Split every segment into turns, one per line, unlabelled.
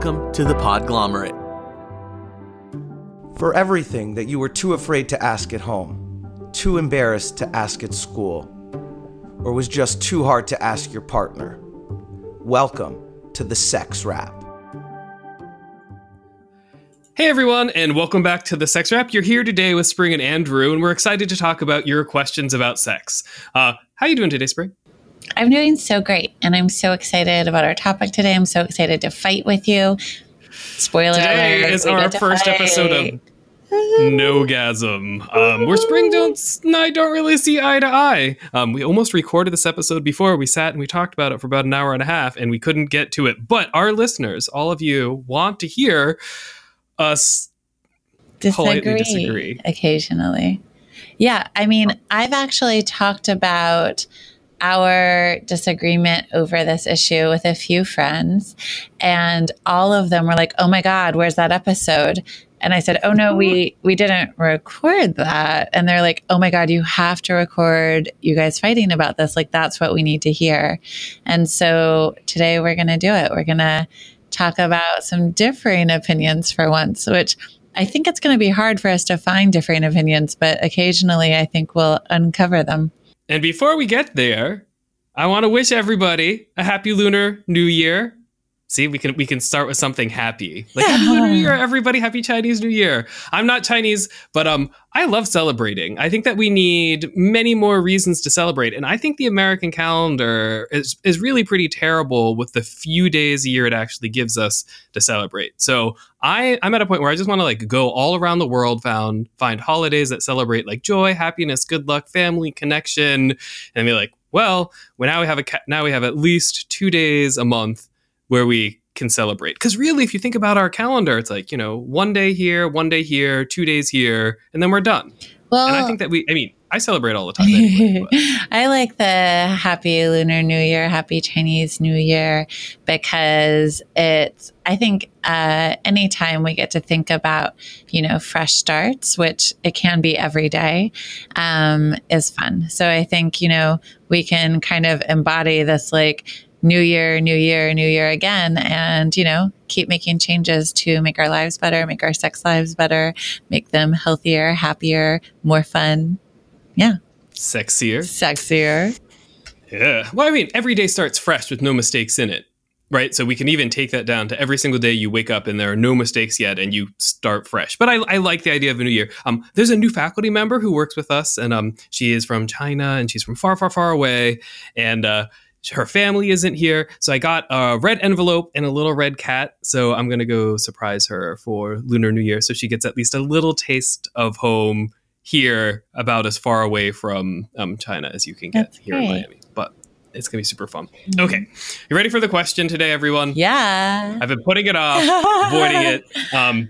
Welcome to the Podglomerate.
For everything that you were too afraid to ask at home, too embarrassed to ask at school, or was just too hard to ask your partner, welcome to the Sex Wrap.
Hey everyone, and welcome back to the Sex Wrap. You're here today with Spring and Andrew, and we're excited to talk about your questions about sex. Uh, how are you doing today, Spring?
I'm doing so great, and I'm so excited about our topic today. I'm so excited to fight with you. Spoiler
today
alert,
is our first
fight.
episode of Nogasm, um, where Spring don't and I don't really see eye to eye. Um, we almost recorded this episode before. We sat and we talked about it for about an hour and a half, and we couldn't get to it. But our listeners, all of you, want to hear us
disagree,
disagree.
occasionally. Yeah, I mean, I've actually talked about our disagreement over this issue with a few friends, and all of them were like, "Oh my god, where's that episode?" And I said, "Oh no, we we didn't record that." And they're like, "Oh my god, you have to record you guys fighting about this. Like that's what we need to hear." And so today we're going to do it. We're going to talk about some differing opinions for once, which I think it's going to be hard for us to find differing opinions, but occasionally I think we'll uncover them.
And before we get there, I want to wish everybody a happy Lunar New Year. See, we can we can start with something happy. Like happy Lunar New Year, everybody. Happy Chinese New Year. I'm not Chinese, but um, I love celebrating. I think that we need many more reasons to celebrate, and I think the American calendar is is really pretty terrible with the few days a year it actually gives us to celebrate. So I I'm at a point where I just want to like go all around the world, found find holidays that celebrate like joy, happiness, good luck, family, connection, and be like, well, well now we have a ca- now we have at least two days a month where we can celebrate. Because really, if you think about our calendar, it's like you know one day here, one day here, two days here, and then we're done.
Well,
and I think that we, I mean, I celebrate all the time. Anyway,
I like the happy Lunar New Year, happy Chinese New Year, because it's, I think, uh, anytime we get to think about, you know, fresh starts, which it can be every day, um, is fun. So I think, you know, we can kind of embody this like, New year, new year, new year again, and you know, keep making changes to make our lives better, make our sex lives better, make them healthier, happier, more fun. Yeah,
sexier.
sexier.
Yeah. Well, I mean, every day starts fresh with no mistakes in it, right? So we can even take that down to every single day you wake up and there are no mistakes yet, and you start fresh. But I, I like the idea of a new year. Um, there's a new faculty member who works with us, and um, she is from China, and she's from far, far, far away, and uh, her family isn't here. So I got a red envelope and a little red cat. So I'm gonna go surprise her for Lunar New Year, so she gets at least a little taste of home here, about as far away from um, China as you can get
That's
here in. Miami. But it's gonna be super fun. Okay, you ready for the question today, everyone?
Yeah.
I've been putting it off, avoiding it. Um,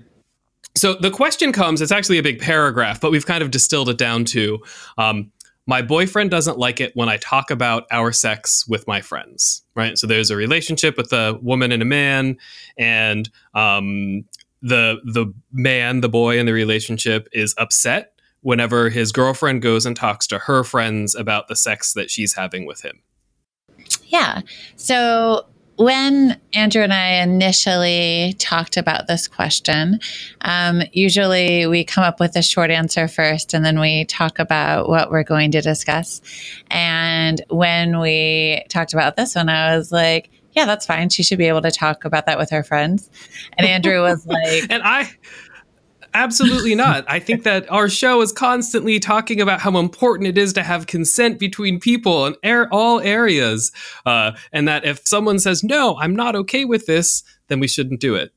so the question comes, it's actually a big paragraph, but we've kind of distilled it down to um, my boyfriend doesn't like it when I talk about our sex with my friends, right? So there's a relationship with a woman and a man, and um, the the man, the boy in the relationship, is upset whenever his girlfriend goes and talks to her friends about the sex that she's having with him.
Yeah. So when Andrew and I initially talked about this question, um, usually we come up with a short answer first and then we talk about what we're going to discuss. And when we talked about this one, I was like, yeah, that's fine. She should be able to talk about that with her friends. And Andrew was like,
And I absolutely not. I think that our show is constantly talking about how important it is to have consent between people in air, all areas, uh, and that if someone says no, I'm not okay with this, then we shouldn't do it.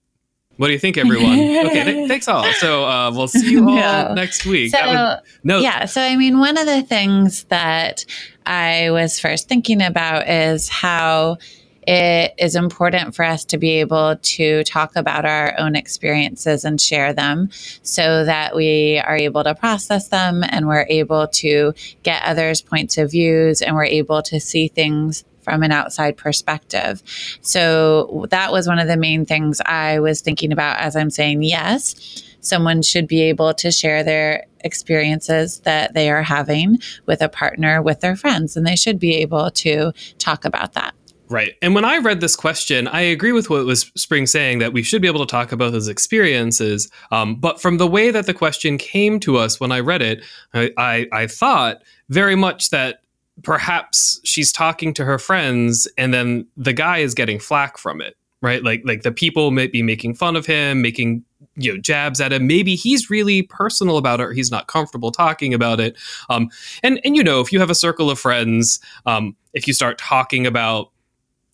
What do you think, everyone? okay, th- thanks all. So uh, we'll see you all
No.
next week.
So,
would- no,
yeah. So, I mean, one of the things that I was first thinking about is how it is important for us to be able to talk about our own experiences and share them so that we are able to process them and we're able to get others' points of views and we're able to see things from an outside perspective. So that was one of the main things I was thinking about as I'm saying yes. Someone should be able to share their experiences that they are having with a partner, with their friends, and they should be able to talk about that.
Right. And when I read this question, I agree with what was Spring saying that we should be able to talk about those experiences. Um, but from the way that the question came to us when I read it, I, I, I thought very much that perhaps she's talking to her friends and then the guy is getting flack from it right like like the people might be making fun of him making you know jabs at him maybe he's really personal about it or he's not comfortable talking about it um and and you know if you have a circle of friends um if you start talking about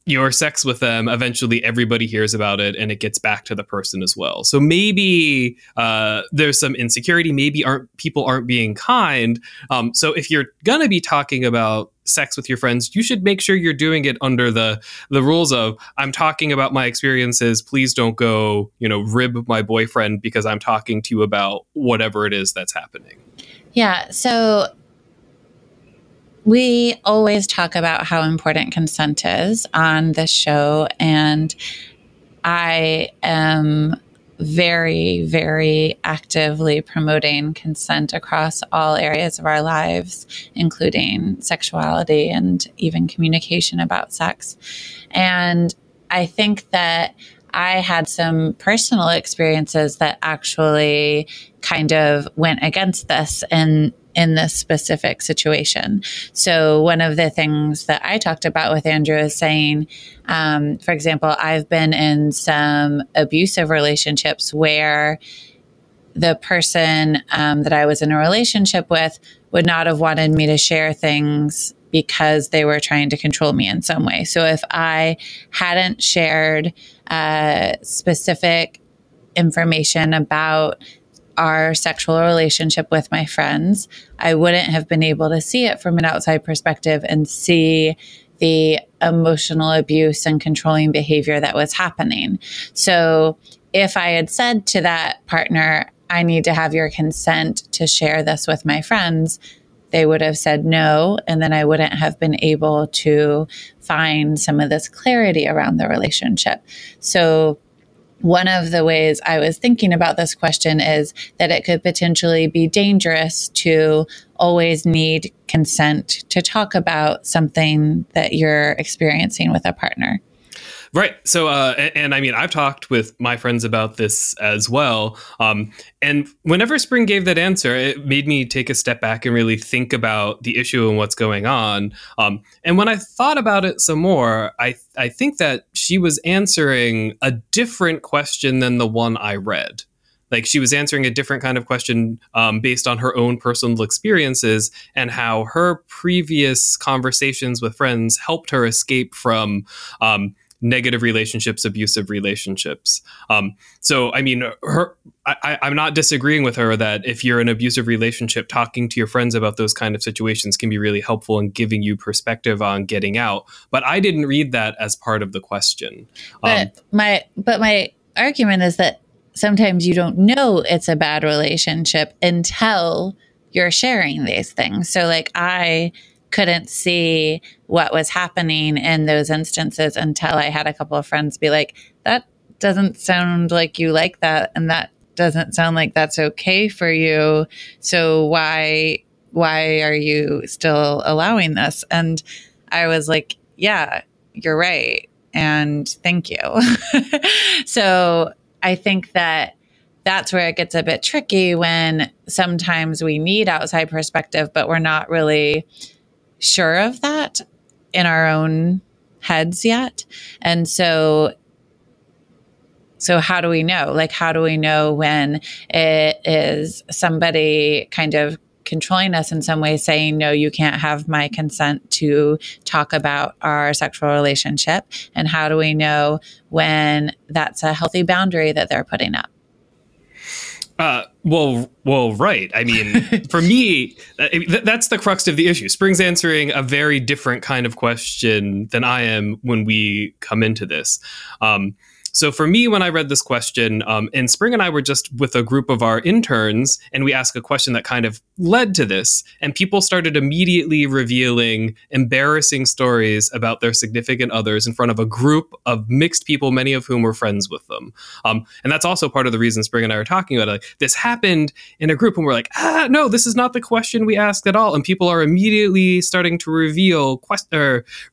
your sex with them, eventually everybody hears about it and it gets back to the person as well. So maybe uh, there's some insecurity. Maybe aren't people aren't being kind. Um, so if you're gonna be talking about sex with your friends, you should make sure you're doing it under the the rules of I'm talking about my experiences. Please don't go, you know, rib my boyfriend because I'm talking to you about whatever it is that's happening.
Yeah. So we always talk about how important consent is on this show. And I am very, very actively promoting consent across all areas of our lives, including sexuality and even communication about sex. And I think that I had some personal experiences that actually kind of went against this and in this specific situation. So, one of the things that I talked about with Andrew is saying, um, for example, I've been in some abusive relationships where the person um, that I was in a relationship with would not have wanted me to share things because they were trying to control me in some way. So if I hadn't shared uh, specific information about our sexual relationship with my friends, I wouldn't have been able to see it from an outside perspective and see the emotional abuse and controlling behavior that was happening. So, if I had said to that partner, I need to have your consent to share this with my friends, they would have said no. And then I wouldn't have been able to find some of this clarity around the relationship. So, one of the ways I was thinking about this question is that it could potentially be dangerous to always need consent to talk about something that you're experiencing with a partner.
Right. So, uh, and, and, I mean, I've talked with my friends about this as well. Um, and whenever Spring gave that answer, it made me take a step back and really think about the issue and what's going on. Um, and when I thought about it some more, I I think that she was answering a different question than the one I read like she was answering a different kind of question um, based on her own personal experiences and how her previous conversations with friends helped her escape from um, negative relationships, abusive relationships. Um, so, I mean, her, I, I'm not disagreeing with her that if you're in an abusive relationship, talking to your friends about those kind of situations can be really helpful in giving you perspective on getting out. But I didn't read that as part of the question.
But um, my, but my argument is that sometimes you don't know it's a bad relationship until you're sharing these things. So, like, I couldn't see what was happening in those instances until I had a couple of friends be like, that doesn't sound like you like that. And that doesn't sound like that's okay for you. So why, why are you still allowing this? And I was like, yeah, you're right. And thank you. so I think that that's where it gets a bit tricky when sometimes we need outside perspective, but we're not really sure of that in our own heads yet. And so so how do we know? Like how do we know when it is somebody kind of controlling us in some way saying no you can't have my consent to talk about our sexual relationship and how do we know when that's a healthy boundary that they're putting up
uh, well, well, right. I mean, for me, uh, th- that's the crux of the issue. Spring's answering a very different kind of question than I am when we come into this. Um, so for me, when I read this question, um, and Spring and I were just with a group of our interns, and we asked a question that kind of led to this, and people started immediately revealing embarrassing stories about their significant others in front of a group of mixed people, many of whom were friends with them. Um, and that's also part of the reason Spring and I are talking about it. Like, this happened in a group, and we're like, ah, no, this is not the question we asked at all. And people are immediately starting to reveal quest-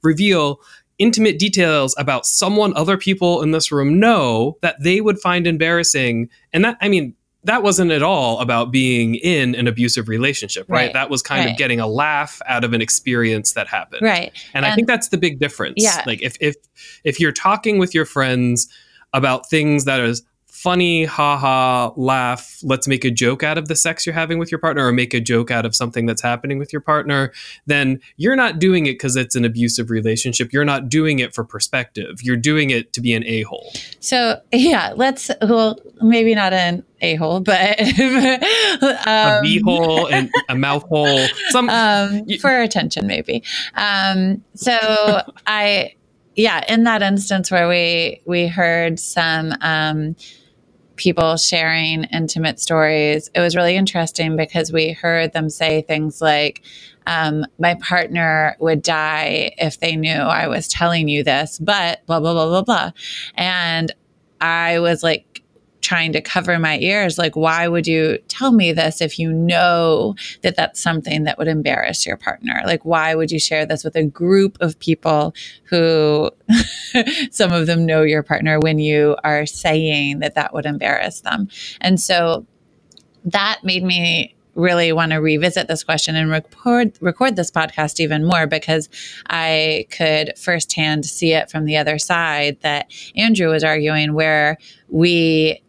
reveal intimate details about someone other people in this room know that they would find embarrassing. And that, I mean, that wasn't at all about being in an abusive relationship, right?
Right,
That was kind
right.
of getting a laugh out of an experience that happened.
Right.
And, I think that's the big difference.
Yeah.
Like if if if you're talking with your friends about things that is funny, haha, laugh, let's make a joke out of the sex you're having with your partner or make a joke out of something that's happening with your partner, then you're not doing it because it's an abusive relationship. You're not doing it for perspective. You're doing it to be an a-hole.
So yeah, let's well maybe not an a hole, but
A
um,
b-hole and a mouth hole. Some
um, for attention maybe. Um, so I yeah, in that instance where we we heard some um, people sharing intimate stories, it was really interesting because we heard them say things like. Um, my partner would die if they knew I was telling you this, but blah, blah, blah, blah, blah. And I was like trying to cover my ears. Like, why would you tell me this if you know that that's something that would embarrass your partner? Like, why would you share this with a group of people who some of them know your partner when you are saying that that would embarrass them? And so that made me really want to revisit this question and record record this podcast even more because I could firsthand see it from the other side that Andrew was arguing where we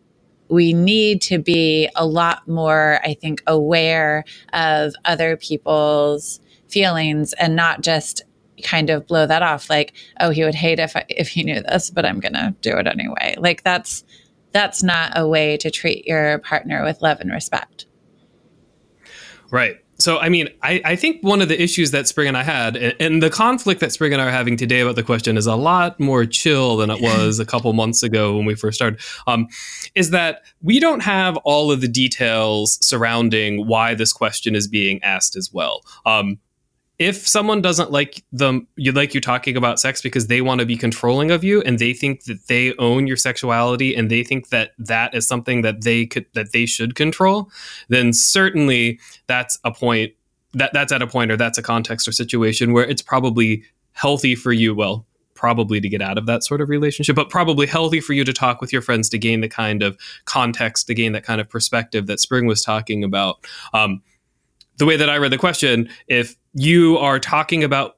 we need to be a lot more I think aware of other people's feelings and not just kind of blow that off like oh he would hate if I, if he knew this but I'm going to do it anyway like that's that's not a way to treat your partner with love and respect
Right. So, I mean, I, I think one of the issues that Spring and I had, and, and the conflict that Spring and I are having today about the question is a lot more chill than it was a couple months ago when we first started, um, is that we don't have all of the details surrounding why this question is being asked as well. Um, if someone doesn't like them, you like you talking about sex because they want to be controlling of you and they think that they own your sexuality and they think that that is something that they could that they should control, then certainly that's a point that that's at a point or that's a context or situation where it's probably healthy for you well probably to get out of that sort of relationship but probably healthy for you to talk with your friends to gain the kind of context to gain that kind of perspective that spring was talking about. Um, the way that i read the question if you are talking about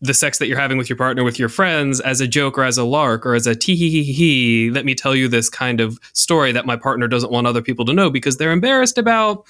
the sex that you're having with your partner with your friends as a joke or as a lark or as a tee hee hee hee let me tell you this kind of story that my partner doesn't want other people to know because they're embarrassed about.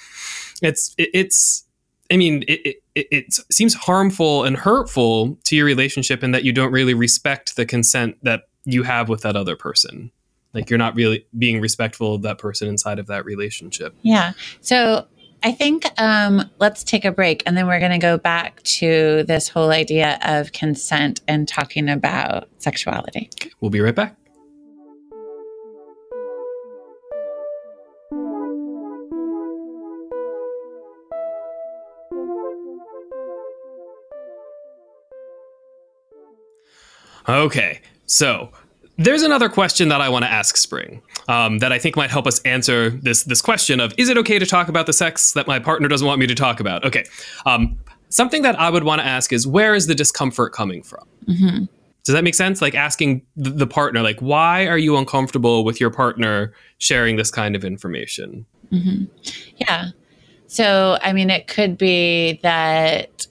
It's it, it's i mean it it it seems harmful and hurtful to your relationship in that you don't really respect the consent that you have with that other person. Like you're not really being respectful of that person inside of that relationship.
Yeah. So I think um, let's take a break and then we're going to go back to this whole idea of consent and talking about sexuality.
we'll be right back Okay, so there's another question that I want to ask Spring um, that I think might help us answer this this question of is it okay to talk about the sex that my partner doesn't want me to talk about? Okay, um, something that I would want to ask is where is the discomfort coming from?
hmm
Does that make sense? Like asking the, partner, like why are you uncomfortable with your partner sharing this kind of information?
hmm Yeah. So, I mean, it could be that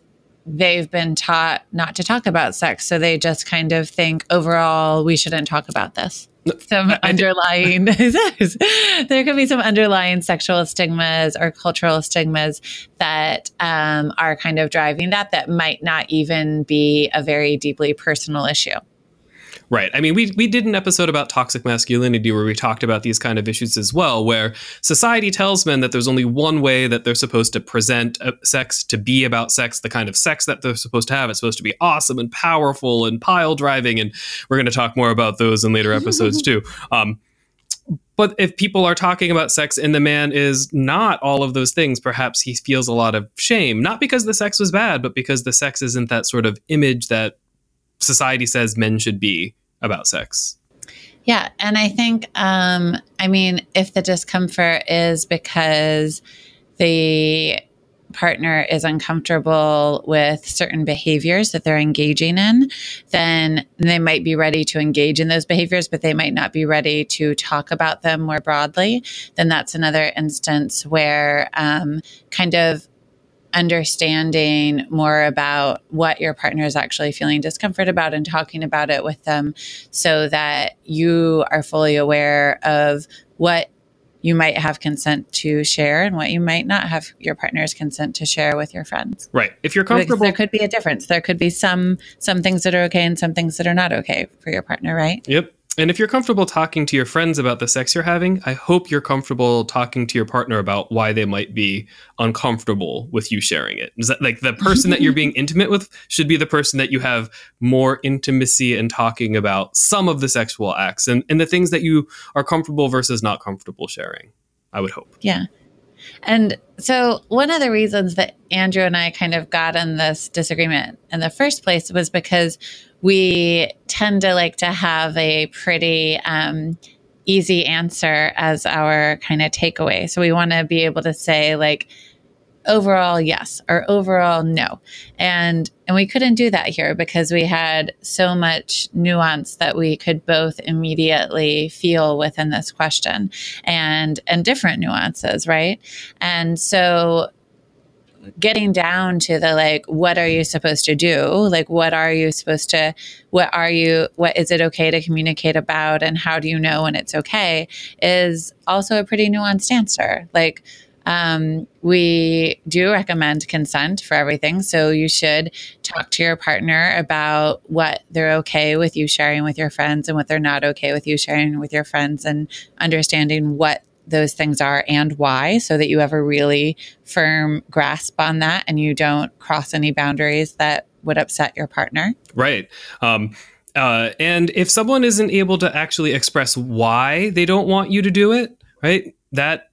they've been taught not to talk about sex. So they just kind of think overall, we shouldn't talk about this. Some underlying, there could be some underlying sexual stigmas or cultural stigmas that um, are kind of driving that, that might not even be a very deeply personal issue.
Right. I mean, we we did an episode about toxic masculinity where we talked about these kind of issues as well, where society tells men that there's only one way that they're supposed to present uh, sex, to be about sex, the kind of sex that they're supposed to have. It's supposed to be awesome and powerful and pile driving, and we're going to talk more about those in later episodes too. Um, but if people are talking about sex and the man is not all of those things, perhaps he feels a lot of shame, not because the sex was bad, but because the sex isn't that sort of image that society says men should be about sex.
Yeah. And I think, um, I mean, if the discomfort is because the partner is uncomfortable with certain behaviors that they're engaging in, then they might be ready to engage in those behaviors, but they might not be ready to talk about them more broadly, then that's another instance where um, kind of understanding more about what your partner is actually feeling discomfort about and talking about it with them so that you are fully aware of what you might have consent to share and what you might not have your partner's consent to share with your friends.
Right. If you're comfortable,
because there could be a difference. There could be some some things that are okay and some things that are not okay for your partner, right?
Yep. And if you're comfortable talking to your friends about the sex you're having, I hope you're comfortable talking to your partner about why they might be uncomfortable with you sharing it. Is that like the person that you're being intimate with should be the person that you have more intimacy and in talking about some of the sexual acts and, and the things that you are comfortable versus not comfortable sharing. I would hope.
Yeah. And so, one of the reasons that Andrew and I kind of got in this disagreement in the first place was because we tend to like to have a pretty um, easy answer as our kind of takeaway. So, we want to be able to say, like, overall yes or overall no. And and we couldn't do that here because we had so much nuance that we could both immediately feel within this question and and different nuances right? And so getting down to the like what are you supposed to do? Like what are you supposed to what are you what is it okay to communicate about and how do you know when it's okay is also a pretty nuanced answer. Like um, we do recommend consent for everything. So you should talk to your partner about what they're okay with you sharing with your friends and what they're not okay with you sharing with your friends and understanding what those things are and why so that you have a really firm grasp on that and you don't cross any boundaries that would upset your partner.
Right. Um, uh, and if someone isn't able to actually express why they don't want you to do it, right, that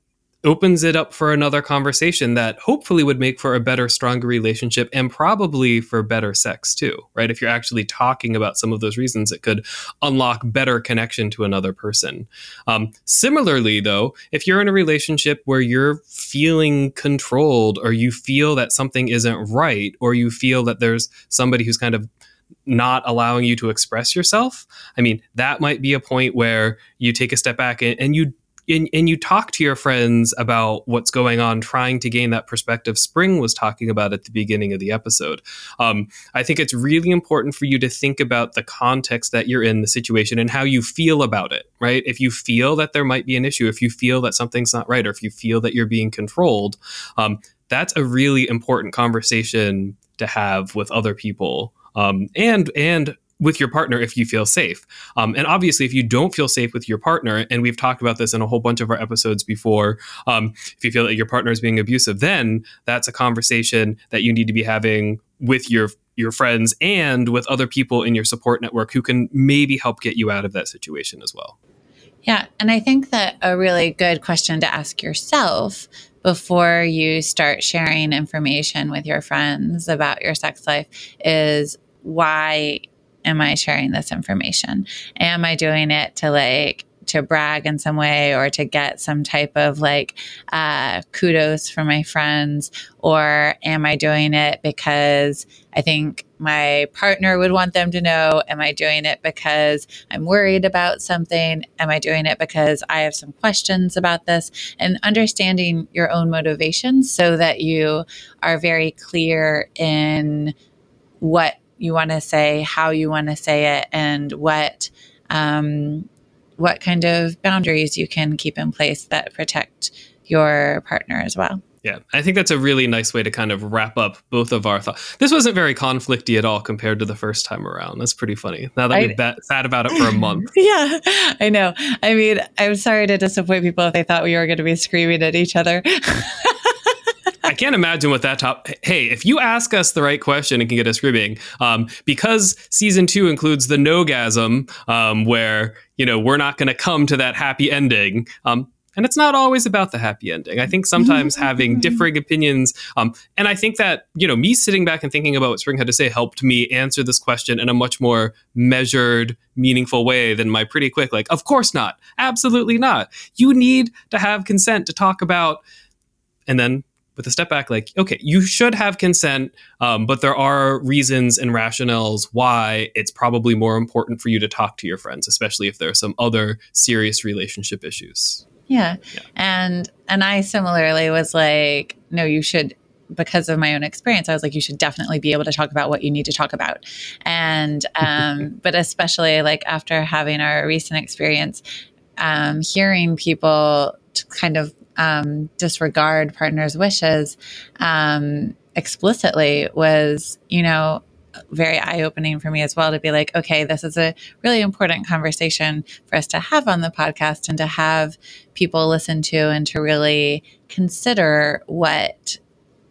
opens it up for another conversation that hopefully would make for a better, stronger relationship and probably for better sex too, right? If you're actually talking about some of those reasons, it could unlock better connection to another person. Um, similarly, though, if you're in a relationship where you're feeling controlled or you feel that something isn't right or you feel that there's somebody who's kind of not allowing you to express yourself, I mean, that might be a point where you take a step back and, and you and, and you talk to your friends about what's going on, trying to gain that perspective. Spring was talking about at the beginning of the episode. Um, I think it's really important for you to think about the context that you're in, the situation, and how you feel about it, right? If you feel that there might be an issue, if you feel that something's not right, or if you feel that you're being controlled, um, that's a really important conversation to have with other people. Um, and and with your partner if you feel safe. Um, and obviously, if you don't feel safe with your partner, and we've talked about this in a whole bunch of our episodes before, um, if you feel that your partner is being abusive, then that's a conversation that you need to be having with your your friends and with other people in your support network who can maybe help get you out of that situation as well.
Yeah, and I think that a really good question to ask yourself before you start sharing information with your friends about your sex life is why am I sharing this information? Am I doing it to like, to brag in some way or to get some type of like uh, kudos from my friends? Or am I doing it because I think my partner would want them to know? Am I doing it because I'm worried about something? Am I doing it because I have some questions about this? And understanding your own motivations so that you are very clear in what you want to say, how you want to say it, and what um, what kind of boundaries you can keep in place that protect your partner as well.
Yeah, I think that's a really nice way to kind of wrap up both of our thoughts. This wasn't very conflicty at all compared to the first time around. That's pretty funny. Now that I, we've bat- sat about it for a month.
yeah, I know. I mean, I'm sorry to disappoint people if they thought we were going to be screaming at each other.
I can't imagine what that top. Hey, if you ask us the right question, it can get us screaming. Um, because season two includes the no-gasm, um, where you know we're not going to come to that happy ending. Um, and it's not always about the happy ending. I think sometimes having differing opinions, um, and I think that you know me sitting back and thinking about what Spring had to say helped me answer this question in a much more measured, meaningful way than my pretty quick like, of course not, absolutely not. You need to have consent to talk about, and then with a step back, like, okay, you should have consent, um, but there are reasons and rationales why it's probably more important for you to talk to your friends, especially if there are some other serious relationship issues.
Yeah. yeah. And and I similarly was like, no, you should because of my own experience, I was like, you should definitely be able to talk about what you need to talk about. And, um, but especially like after having our recent experience, um, hearing people kind of um, disregard partners' wishes um, explicitly was, you know, very eye opening for me as well to be like, okay, this is a really important conversation for us to have on the podcast and to have people listen to and to really consider what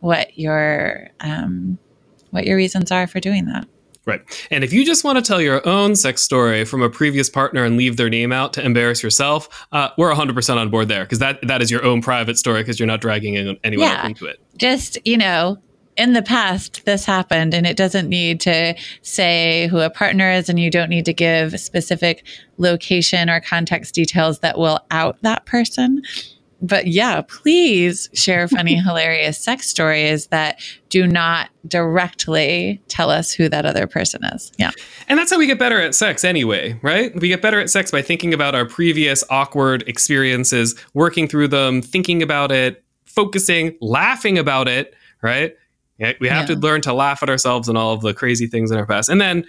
what your um, what your reasons are for doing that.
Right. And if you just want to tell your own sex story from a previous partner and leave their name out to embarrass yourself, uh, we're 100% on board there because that, that is your own private story because you're not dragging anyone yeah. into it.
Just, you know, in the past, this happened, and it doesn't need to say who a partner is, and you don't need to give specific location or context details that will out that person but yeah, please share funny, hilarious sex stories that do not directly tell us who that other person is. Yeah.
And that's how we get better at sex anyway, right? We get better at sex by thinking about our previous awkward experiences, working through them, thinking about it, focusing, laughing about it, right? We have yeah. to learn to laugh at ourselves and all of the crazy things in our past and then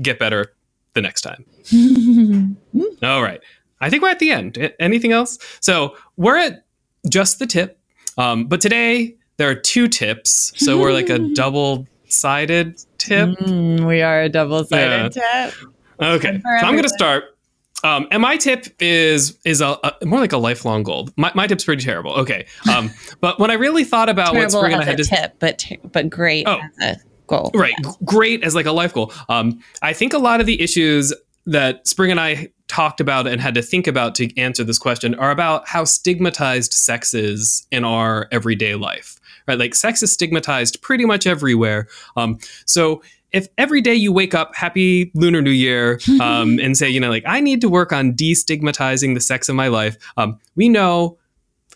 get better the next time. all right. I think we're at the end. Anything else? So we're at just the tip. Um, but today there are two tips. So we're like a double sided tip.
Mm, we are a double sided yeah. tip.
Okay. So I'm going to start. Um, and my tip is is a, a, more like a lifelong goal. My, my tip's pretty terrible. Okay, um, but when I really thought about
what
Spring
and I had to tip, but but great oh, as a goal.
Right, yeah. great as like a life goal. Um, I think a lot of the issues that Spring and I talked about and had to think about to answer this question are about how stigmatized sex is in our everyday life. Right, like sex is stigmatized pretty much everywhere. Um, so if every day you wake up, happy Lunar New Year, um, and say, you know, like I need to work on destigmatizing the sex in my life, um, we know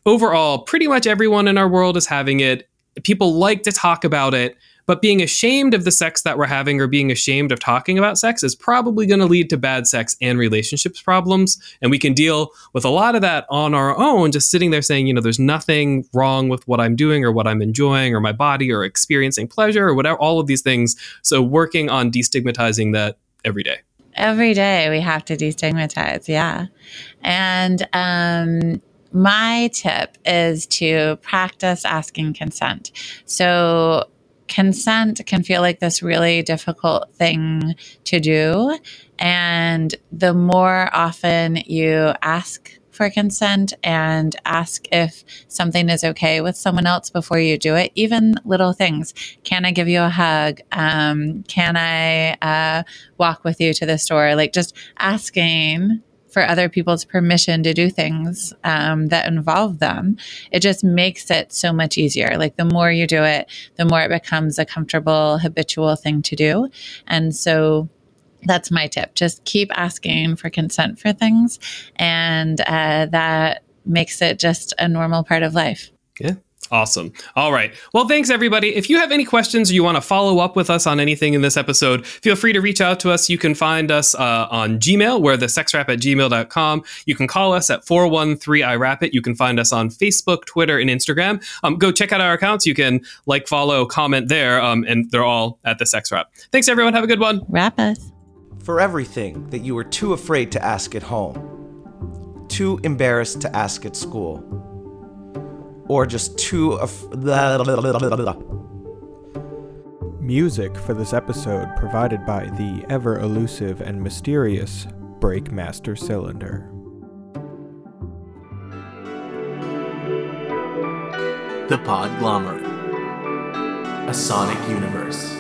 overall pretty much everyone in our world is having it. People like to talk about it. But being ashamed of the sex that we're having or being ashamed of talking about sex is probably going to lead to bad sex and relationships problems. And we can deal with a lot of that on our own, just sitting there saying, you know, there's nothing wrong with what I'm doing or what I'm enjoying or my body or experiencing pleasure or whatever, all of these things. So working on destigmatizing that every day.
Every day we have to destigmatize. Yeah. And, um, my tip is to practice asking consent. So, consent can feel like this really difficult thing to do. And the more often you ask for consent and ask if something is okay with someone else before you do it, even little things. Can I give you a hug? Um, can I uh, walk with you to the store? Like just asking for other people's permission to do things um, that involve them, it just makes it so much easier. Like the more you do it, the more it becomes a comfortable, habitual thing to do. And so that's my tip. Just keep asking for consent for things, and uh, that makes it just a normal part of life.
Yeah. Awesome. All right. Well, thanks everybody. If you have any questions or you want to follow up with us on anything in this episode, feel free to reach out to us. You can find us uh, on Gmail. We're the sexwrap at gmail.com. You can call us at 413 I Wrap It. You can find us on Facebook, Twitter, and Instagram. Um, go check out our accounts. You can like, follow, comment there, um, and they're all at the Sex Wrap. Thanks everyone. Have a good one.
Wrap us.
For everything that you were too afraid to ask at home, too embarrassed to ask at school or just too. Af-
Music for this episode provided by the ever elusive and mysterious Breakmaster Cylinder.
The Podglomerate, a sonic universe.